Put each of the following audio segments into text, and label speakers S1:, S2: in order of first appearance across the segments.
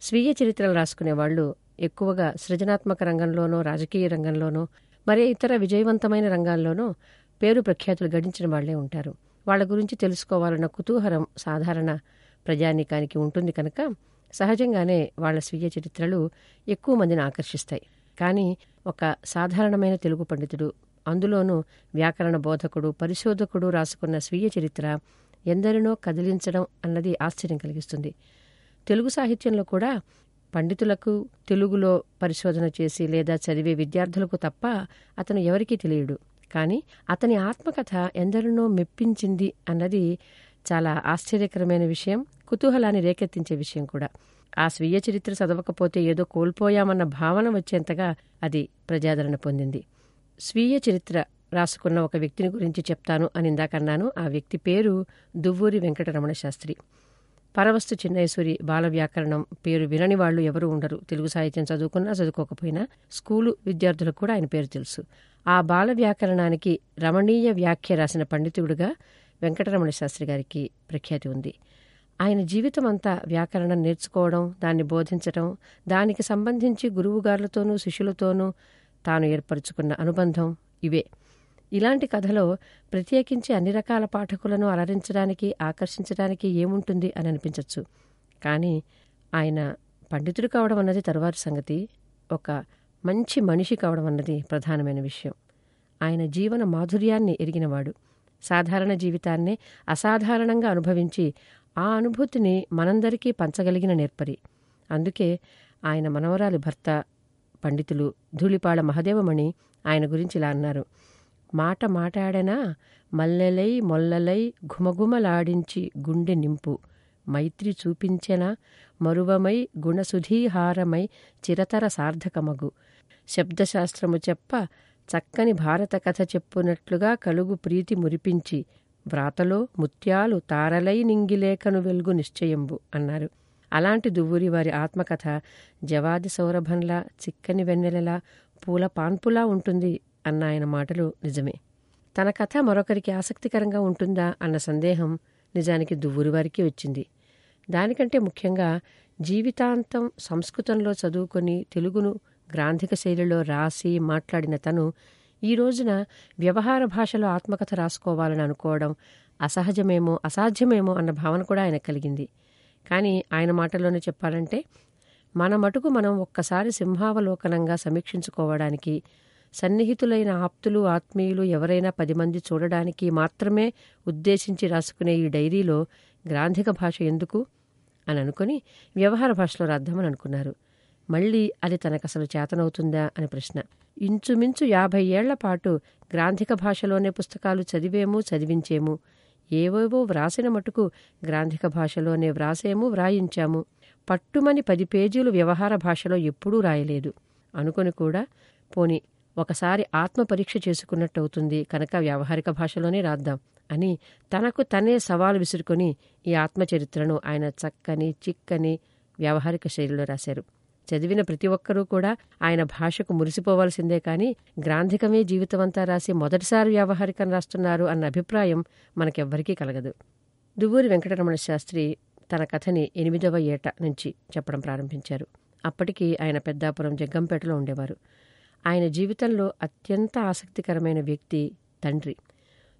S1: స్వీయ చరిత్రలు రాసుకునే వాళ్ళు ఎక్కువగా సృజనాత్మక రంగంలోనో రాజకీయ రంగంలోనో మరే ఇతర విజయవంతమైన రంగాల్లోనో పేరు ప్రఖ్యాతులు గడించిన వాళ్ళే ఉంటారు. వాళ్ళ గురించి తెలుసుకోవాలన్న కుతూహలం సాధారణ ప్రజానీకానికి ఉంటుంది కనుక సహజంగానే వాళ్ళ స్వీయ చరిత్రలు ఎక్కువ మందిని ఆకర్షిస్తాయి. కానీ ఒక సాధారణమైన తెలుగు పండితుడు అందులోనూ వ్యాకరణ బోధకుడు పరిశోధకుడు రాసుకున్న స్వీయ చరిత్ర ఎందరినో కదిలించడం అన్నది ఆశ్చర్యం కలిగిస్తుంది. తెలుగు సాహిత్యంలో కూడా పండితులకు తెలుగులో పరిశోధన చేసి లేదా చదివే విద్యార్థులకు తప్ప అతను ఎవరికీ తెలియడు. కానీ అతని ఆత్మకథ ఎందరినో మెప్పించింది అన్నది చాలా ఆశ్చర్యకరమైన విషయం కుతూహలాన్ని రేకెత్తించే విషయం కూడా. ఆ స్వీయ చరిత్ర చదవకపోతే ఏదో కోల్పోయామన్న భావన వచ్చేంతగా అది ప్రజాదరణ పొందింది. స్వీయ చరిత్ర రాసుకున్న ఒక వ్యక్తిని గురించి చెప్తాను అని ఇందాకన్నాను ఆ వ్యక్తి పేరు దువ్వూరి వెంకటరమణ శాస్త్రి. పరవస్తు చిన్నేశ్వరి బాల వ్యాకరణం పేరు వినని వాళ్ళు ఎవరు ఉండరు. తెలుగు సాహిత్యం చదువుకున్నా చదువుకోకపోయినా స్కూలు విద్యార్థులకు కూడా ఆయన పేరు తెలుసు. ఆ బాల వ్యాకరణానికి రమణీయ వ్యాఖ్య రాసిన పండితుడుగా వెంకటరమణ శాస్త్రి గారికి ప్రఖ్యాతి ఉంది. ఆయన జీవితం అంతా వ్యాకరణం నేర్చుకోవడం దాన్ని బోధించడం దానికి సంబంధించి గురువుగారులతోనూ శిష్యులతోనూ తాను ఏర్పరచుకున్న అనుబంధం ఇవే. ఇలాంటి కథలో ప్రత్యేకించి అన్ని రకాల పాఠకులను అలరించడానికి ఆకర్షించడానికి ఏముంటుంది అని అనిపించవచ్చు కానీ ఆయన పండితుడు కావడం అన్నది తరువాతి సంగతి ఒక మంచి మనిషి కావడం అన్నది ప్రధానమైన విషయం. ఆయన జీవన మాధుర్యాన్ని ఎరిగినవాడు. సాధారణ జీవితాన్నే అసాధారణంగా అనుభవించి ఆ అనుభూతిని మనందరికీ పంచగలిగిన నేర్పరి. అందుకే ఆయన మనవరాలి భర్త పండితులు ధూళిపాళ మహదేవమణి ఆయన గురించి ఇలా అన్నారు. మాట మాటాడనా? మల్లెలై మొల్లలై ఘుమఘుమలాడించి గుండె నింపు. మైత్రి చూపించెన? మరువమై గుణసుధీహారమై చిరతర సార్థకమగు. శబ్దశాస్త్రము చెప్ప చక్కని భారత కథ చెప్పునట్లుగా కలుగు ప్రీతి మురిపించి వ్రాతలో ముత్యాలు తారలై నింగిలేకను వెలుగు నిశ్చయంబు అన్నారు. అలాంటి దువ్వూరి వారి ఆత్మకథ జవాది సౌరభంలా చిక్కని వెన్నెలలా పూల పాన్పులా ఉంటుంది అన్న ఆయన మాటలు నిజమే. తన కథ మరొకరికి ఆసక్తికరంగా ఉంటుందా అన్న సందేహం నిజానికి దువ్వూరి వారికి వచ్చింది. దానికంటే ముఖ్యంగా జీవితాంతం సంస్కృతంలో చదువుకొని తెలుగును గ్రాంధిక శైలిలో రాసి మాట్లాడిన తను ఈ రోజున వ్యవహార భాషలో ఆత్మకథ రాసుకోవాలని అనుకోవడం అసహజమేమో అసాధ్యమేమో అన్న భావన కూడా ఆయన కలిగింది. కానీ ఆయన మాటల్లోనే చెప్పాలంటే మన మటుకు మనం ఒక్కసారి సింహావలోకనంగా సమీక్షించుకోవడానికి సన్నిహితులైన ఆప్తులు ఆత్మీయులు ఎవరైనా పది మంది చూడడానికి మాత్రమే ఉద్దేశించి రాసుకునే ఈ డైరీలో గ్రాంధిక భాష ఎందుకు? అని అనుకుని వ్యవహార భాషలో రాద్దామని అనుకున్నారు. మళ్ళీ అది తనకసలు చేతనవుతుందా అని ప్రశ్న. ఇంచుమించు యాభై ఏళ్ళ పాటు గ్రాంధిక భాషలోనే పుస్తకాలు చదివేము చదివించేము? ఏవేవో వ్రాసిన మటుకు గ్రాంధిక భాషలోనే వ్రాసేము వ్రాయించాము? పట్టుమని పది పేజీలు వ్యవహార భాషలో ఎప్పుడూ రాయలేదు. అనుకుని కూడా పోని ఒకసారి ఆత్మపరీక్ష చేసుకున్నట్టు చేసుకున్నట్టవుతుంది. కనుక వ్యావహారిక భాషలోనే రాద్దాం అని తనకు తనే సవాలు విసురుకొని ఈ ఆత్మచరిత్రను ఆయన చక్కని చిక్కని వ్యావహారిక శైలిలో రాశారు. చదివిన ప్రతి ఒక్కరూ కూడా ఆయన భాషకు మురిసిపోవాల్సిందే కానీ గ్రాంధికమే జీవితమంతా రాసి మొదటిసారి వ్యావహారికం రాస్తున్నారు అన్న అభిప్రాయం మనకెవ్వరికీ కలగదు. దువ్వూరి వెంకటరమణ శాస్త్రి తన కథని ఎనిమిదవ ఏట నుంచి చెప్పడం ప్రారంభించారు. అప్పటికి ఆయన పెద్దాపురం జగ్గంపేటలో ఉండేవారు. ఆయన జీవితంలో అత్యంత ఆసక్తికరమైన వ్యక్తి తండ్రి.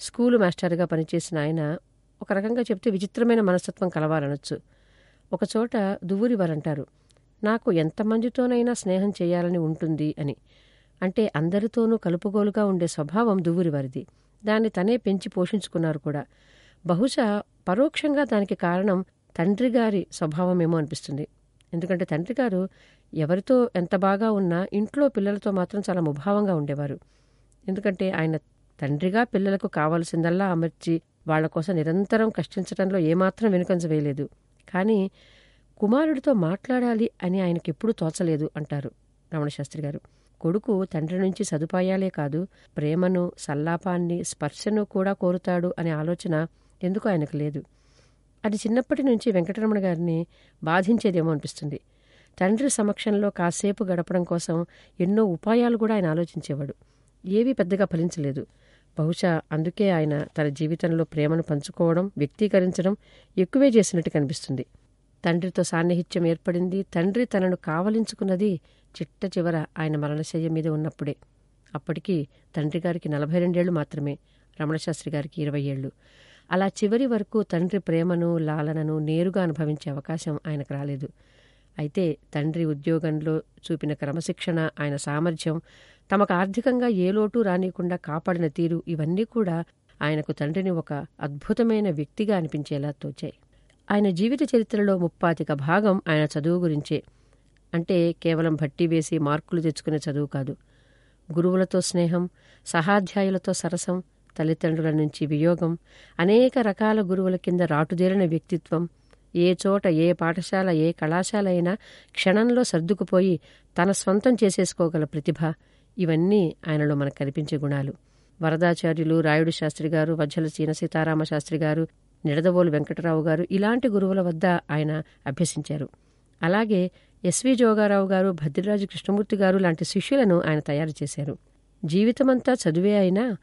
S1: స్కూలు మాస్టర్గా పనిచేసిన ఆయన ఒక రకంగా చెప్తే విచిత్రమైన మనస్తత్వం కలవాలనొచ్చు ఒకచోట దువ్వూరి వారంటారు నాకు ఎంతమందితోనైనా స్నేహం చేయాలని ఉంటుంది అని. అంటే అందరితోనూ కలుపుగోలుగా ఉండే స్వభావం దువ్వురి వారిది. దాన్ని తనే పెంచి పోషించుకున్నారు కూడా. బహుశా పరోక్షంగా దానికి కారణం తండ్రి గారి స్వభావమేమో అనిపిస్తుంది. ఎందుకంటే తండ్రి గారు ఎవరితో ఎంత బాగా ఉన్నా ఇంట్లో పిల్లలతో మాత్రం చాలా ముభావంగా ఉండేవారు. ఎందుకంటే ఆయన తండ్రిగా పిల్లలకు కావాల్సిందల్లా అమర్చి వాళ్ళ కోసం నిరంతరం కష్టించడంలో ఏమాత్రం వెనుకంజ వేయలేదు. కానీ కుమారుడితో మాట్లాడాలి అని ఆయనకి ఎప్పుడూ తోచలేదు అంటారు రమణశాస్త్రి గారు. కొడుకు తండ్రి నుంచి సదుపాయాలే కాదు ప్రేమను సల్లాపాన్ని స్పర్శను కూడా కోరుతాడు అనే ఆలోచన ఎందుకు ఆయనకు లేదు? అది చిన్నప్పటి నుంచి వెంకటరమణ గారిని బాధించేదేమో అనిపిస్తుంది. తండ్రి సమక్షంలో కాసేపు గడపడం కోసం ఎన్నో ఉపాయాలు కూడా ఆయన ఆలోచించేవాడు. ఏవీ పెద్దగా ఫలించలేదు. బహుశా అందుకే ఆయన తన జీవితంలో ప్రేమను పంచుకోవడం వ్యక్తీకరించడం ఎక్కువే చేసినట్టు కనిపిస్తుంది. తండ్రితో సాన్నిహిత్యం ఏర్పడింది. తండ్రి తనను కావలించుకున్నది చిట్ట చివర ఆయన మరణశయ్య మీద ఉన్నప్పుడే. అప్పటికి తండ్రి గారికి నలభై రెండేళ్ళు మాత్రమే రమణశాస్త్రి గారికి ఇరవై ఏళ్ళు. అలా చివరి వరకు తండ్రి ప్రేమను లాలనను నేరుగా అనుభవించే అవకాశం ఆయనకు రాలేదు. అయితే తండ్రి ఉద్యోగంలో చూపిన క్రమశిక్షణ ఆయన సామర్థ్యం తమకు ఆర్థికంగా ఏ లోటు రానియకుండా కాపాడిన తీరు ఇవన్నీ కూడా ఆయనకు తండ్రిని ఒక అద్భుతమైన వ్యక్తిగా అనిపించేలా తోచాయి. ఆయన జీవిత చరిత్రలో ముప్పాతిక భాగం ఆయన చదువు గురించే. అంటే కేవలం భట్టి వేసి మార్కులు తెచ్చుకునే చదువు కాదు. గురువులతో స్నేహం సహాధ్యాయులతో సరసం తల్లిదండ్రుల నుంచి వియోగం అనేక రకాల గురువుల కింద రాటుదేరిన వ్యక్తిత్వం ఏ చోట ఏ పాఠశాల ఏ కళాశాల అయినా క్షణంలో సర్దుకుపోయి తన స్వంతం చేసేసుకోగల ప్రతిభ ఇవన్నీ ఆయనలో మనకు కనిపించే గుణాలు. వరదాచార్యులు రాయుడు శాస్త్రి గారు వజ్జల చీన సీతారామ శాస్త్రి గారు నిడదవోలు వెంకటరావు గారు ఇలాంటి గురువుల వద్ద ఆయన అభ్యసించారు. అలాగే ఎస్వి జోగారావు గారు భద్రరాజు కృష్ణమూర్తి గారు లాంటి శిష్యులను ఆయన తయారు చేశారు. జీవితమంతా చదువే అయినా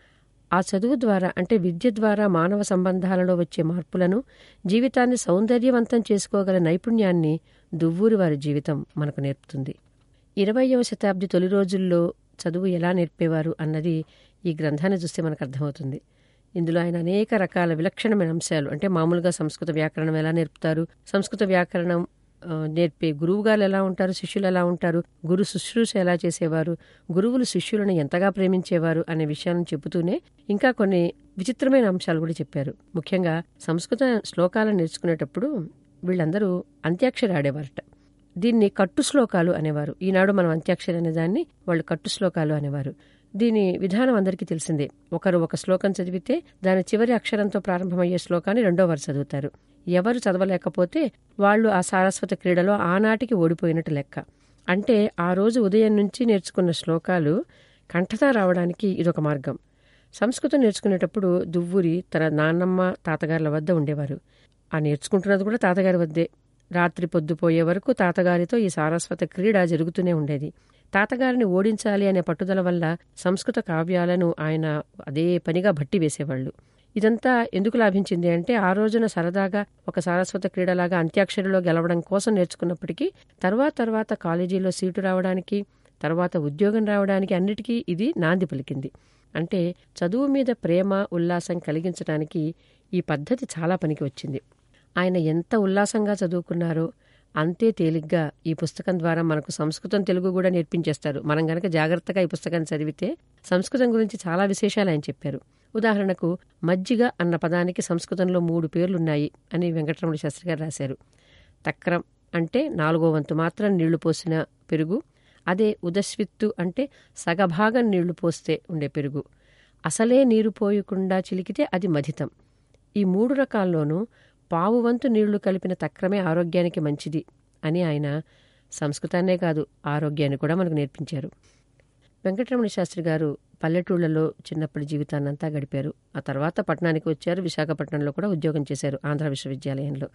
S1: ఆ చదువు ద్వారా అంటే విద్య ద్వారా మానవ సంబంధాలలో వచ్చే మార్పులను జీవితాన్ని సౌందర్యవంతం చేసుకోగల నైపుణ్యాన్ని దువ్వూరి వారి జీవితం మనకు నేర్పుతుంది. ఇరవయవ శతాబ్ది తొలి రోజుల్లో చదువు ఎలా నేర్పేవారు అన్నది ఈ గ్రంథాన్ని చూస్తే మనకు అర్థమవుతుంది. ఇందులో ఆయన అనేక రకాల విలక్షణమైన అంశాలు అంటే మామూలుగా సంస్కృత వ్యాకరణం ఎలా నేర్పుతారు సంస్కృత వ్యాకరణం నేర్పే గురువుగారు ఎలా ఉంటారు శిష్యులు ఎలా ఉంటారు గురు శుశ్రూష ఎలా చేసేవారు గురువులు శిష్యులను ఎంతగా ప్రేమించేవారు అనే విషయాలను చెబుతూనే ఇంకా కొన్ని విచిత్రమైన అంశాలు కూడా చెప్పారు. ముఖ్యంగా సంస్కృత శ్లోకాలను నేర్చుకునేటప్పుడు వీళ్ళందరూ అంత్యాక్షరి ఆడేవారట దీన్ని కట్టు శ్లోకాలు అనేవారు. ఈనాడు మనం అంత్యాక్షరి అనే దాన్ని వాళ్ళు కట్టు శ్లోకాలు అనేవారు. దీని విధానం అందరికీ తెలిసిందే. ఒకరు ఒక శ్లోకం చదివితే దాని చివరి అక్షరంతో ప్రారంభమయ్యే శ్లోకాన్ని రెండో వారు చదువుతారు. ఎవరు చదవలేకపోతే వాళ్ళు ఆ సారస్వత క్రీడలో ఆనాటికి ఓడిపోయినట్టు లెక్క. అంటే ఆ రోజు ఉదయం నుంచి నేర్చుకున్న శ్లోకాలు కంఠతా రావడానికి ఇదొక మార్గం. సంస్కృతం నేర్చుకునేటప్పుడు దువ్వూరి తన నాన్నమ్మ తాతగారుల వద్ద ఉండేవారు. ఆ నేర్చుకుంటున్నది కూడా తాతగారి వద్దే. రాత్రి పొద్దుపోయే వరకు తాతగారితో ఈ సారస్వత క్రీడ జరుగుతూనే ఉండేది. తాతగారిని ఓడించాలి అనే పట్టుదల వల్ల సంస్కృత కావ్యాలను ఆయన అదే పనిగా భట్టి వేసేవాళ్ళు ఇదంతా ఎందుకు లాభించింది అంటే ఆ రోజున సరదాగా ఒక సారస్వత క్రీడలాగా అంత్యాక్షరిలో గెలవడం కోసం నేర్చుకున్నప్పటికీ తర్వాత తర్వాత కాలేజీలో సీటు రావడానికి తర్వాత ఉద్యోగం రావడానికి అన్నిటికీ ఇది నాంది పలికింది. అంటే చదువు మీద ప్రేమ ఉల్లాసం కలిగించడానికి ఈ పద్ధతి చాలా పనికి వచ్చింది. ఆయన ఎంత ఉల్లాసంగా చదువుకున్నారో అంతే తేలిగ్గా ఈ పుస్తకం ద్వారా మనకు సంస్కృతం తెలుగు కూడా నేర్పించేస్తారు. మనం గనక జాగ్రత్తగా ఈ పుస్తకాన్ని చదివితే సంస్కృతం గురించి చాలా విశేషాలు ఆయన చెప్పారు. ఉదాహరణకు మజ్జిగ అన్న పదానికి సంస్కృతంలో మూడు పేర్లున్నాయి అని వెంకటరమణ శాస్త్రి గారు రాశారు. తక్రం అంటే నాలుగో వంతు మాత్రం నీళ్ళు పోసిన పెరుగు అదే ఉదస్విత్తు అంటే సగభాగం నీళ్ళు పోస్తే ఉండే పెరుగు. అసలే నీరు పోయకుండా చిలికితే అది మధితం. ఈ మూడు రకాల్లోనూ పావు వంతు నీళ్ళు కలిపిన తక్రమే ఆరోగ్యానికి మంచిది అని ఆయన సంస్కృతాన్నే కాదు ఆరోగ్యాన్ని కూడా మనకు నేర్పించారు. వెంకటరమణ శాస్త్రి గారు పల్లెటూళ్ళలో చిన్నప్పటి జీవితాన్నంతా గడిపారు. ఆ తర్వాత పట్టణానికి వచ్చారు. విశాఖపట్నంలో కూడా ఉద్యోగం చేశారు ఆంధ్ర విశ్వవిద్యాలయంలో.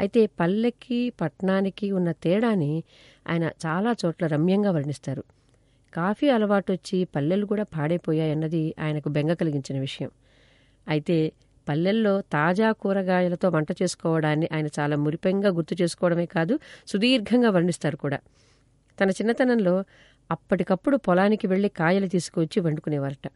S1: అయితే పల్లెకి పట్టణానికి ఉన్న తేడాని ఆయన చాలా చోట్ల రమ్యంగా వర్ణిస్తారు. కాఫీ అలవాటు వచ్చి పల్లెలు కూడా పాడైపోయాయన్నది ఆయనకు బెంగ కలిగించిన విషయం. అయితే పల్లెల్లో తాజా కూరగాయలతో వంట చేసుకోవడాన్ని ఆయన చాలా మురిపెంగా గుర్తు చేసుకోవడమే కాదు సుదీర్ఘంగా వర్ణిస్తారు కూడా. తన చిన్నతనంలో అప్పటికప్పుడు పొలానికి వెళ్ళి కాయలు తీసుకువచ్చి వండుకునేవారట.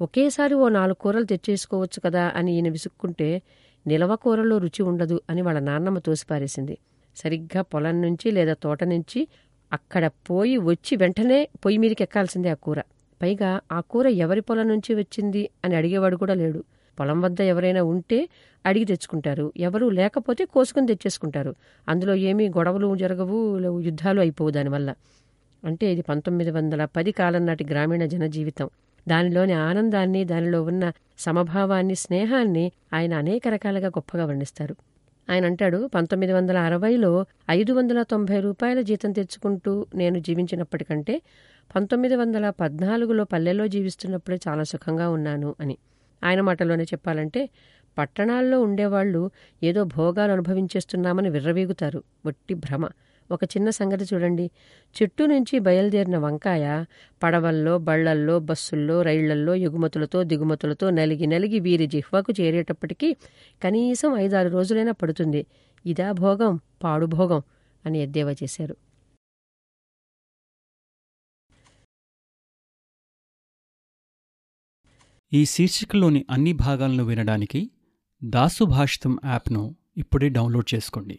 S1: ఒకేసారి ఓ నాలుగు కూరలు తెచ్చేసుకోవచ్చు కదా అని ఈయన విసుక్కుంటే నిలవ కూరలో రుచి ఉండదు అని వాళ్ళ నాన్నమ్మ తోసిపారేసింది. సరిగ్గా పొలం నుంచి లేదా తోట నుంచి అక్కడ పోయి వచ్చి వెంటనే పొయ్యి మీదకి ఎక్కాల్సిందే ఆ కూర. పైగా ఆ కూర ఎవరి పొలం నుంచి వచ్చింది అని అడిగేవాడు కూడా లేడు. పొలం వద్ద ఎవరైనా ఉంటే అడిగి తెచ్చుకుంటారు. ఎవరూ లేకపోతే కోసుకుని తెచ్చేసుకుంటారు. అందులో ఏమీ గొడవలు జరగవు యుద్ధాలు అయిపోవు దానివల్ల. అంటే ఇది పంతొమ్మిది వందల పది కాలం నాటి గ్రామీణ జనజీవితం. దానిలోని ఆనందాన్ని దానిలో ఉన్న సమభావాన్ని స్నేహాన్ని ఆయన అనేక రకాలుగా గొప్పగా వర్ణిస్తారు. ఆయన అంటాడు పంతొమ్మిది వందల అరవైలో ఐదు వందల తొంభై రూపాయల జీతం తెచ్చుకుంటూ నేను జీవించినప్పటికంటే పంతొమ్మిది వందల పద్నాలుగులో పల్లెల్లో జీవిస్తున్నప్పుడే చాలా సుఖంగా ఉన్నాను అని. ఆయన మాటలోనే చెప్పాలంటే పట్టణాల్లో ఉండేవాళ్ళు ఏదో భోగాలు అనుభవించేస్తున్నామని విర్రవీగుతారు. వట్టి భ్రమ. ఒక చిన్న సంగతి చూడండి. చెట్టు నుంచి బయలుదేరిన వంకాయ పడవల్లో బళ్ళల్లో బస్సుల్లో రైళ్ళల్లో ఎగుమతులతో దిగుమతులతో నలిగి నలిగి వీరి జిహ్వకు చేరేటప్పటికీ కనీసం ఐదారు రోజులైనా పడుతుంది. ఇదా భోగం పాడుభోగం అని ఎద్దేవా చేశారు.
S2: ఈ శీర్షికలోని అన్ని భాగాలను వినడానికి దాసు భాషితం యాప్ను ఇప్పుడే డౌన్లోడ్ చేసుకోండి.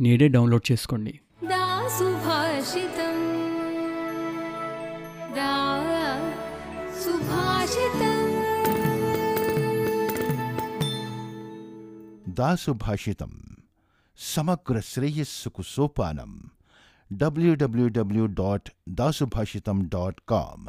S2: నేడే డౌన్లోడ్ చేసుకోండి.
S3: దాసుభాషితం. సమగ్ర శ్రేయస్సుకు సోపానం. W W W dot Dasubhashitam dot com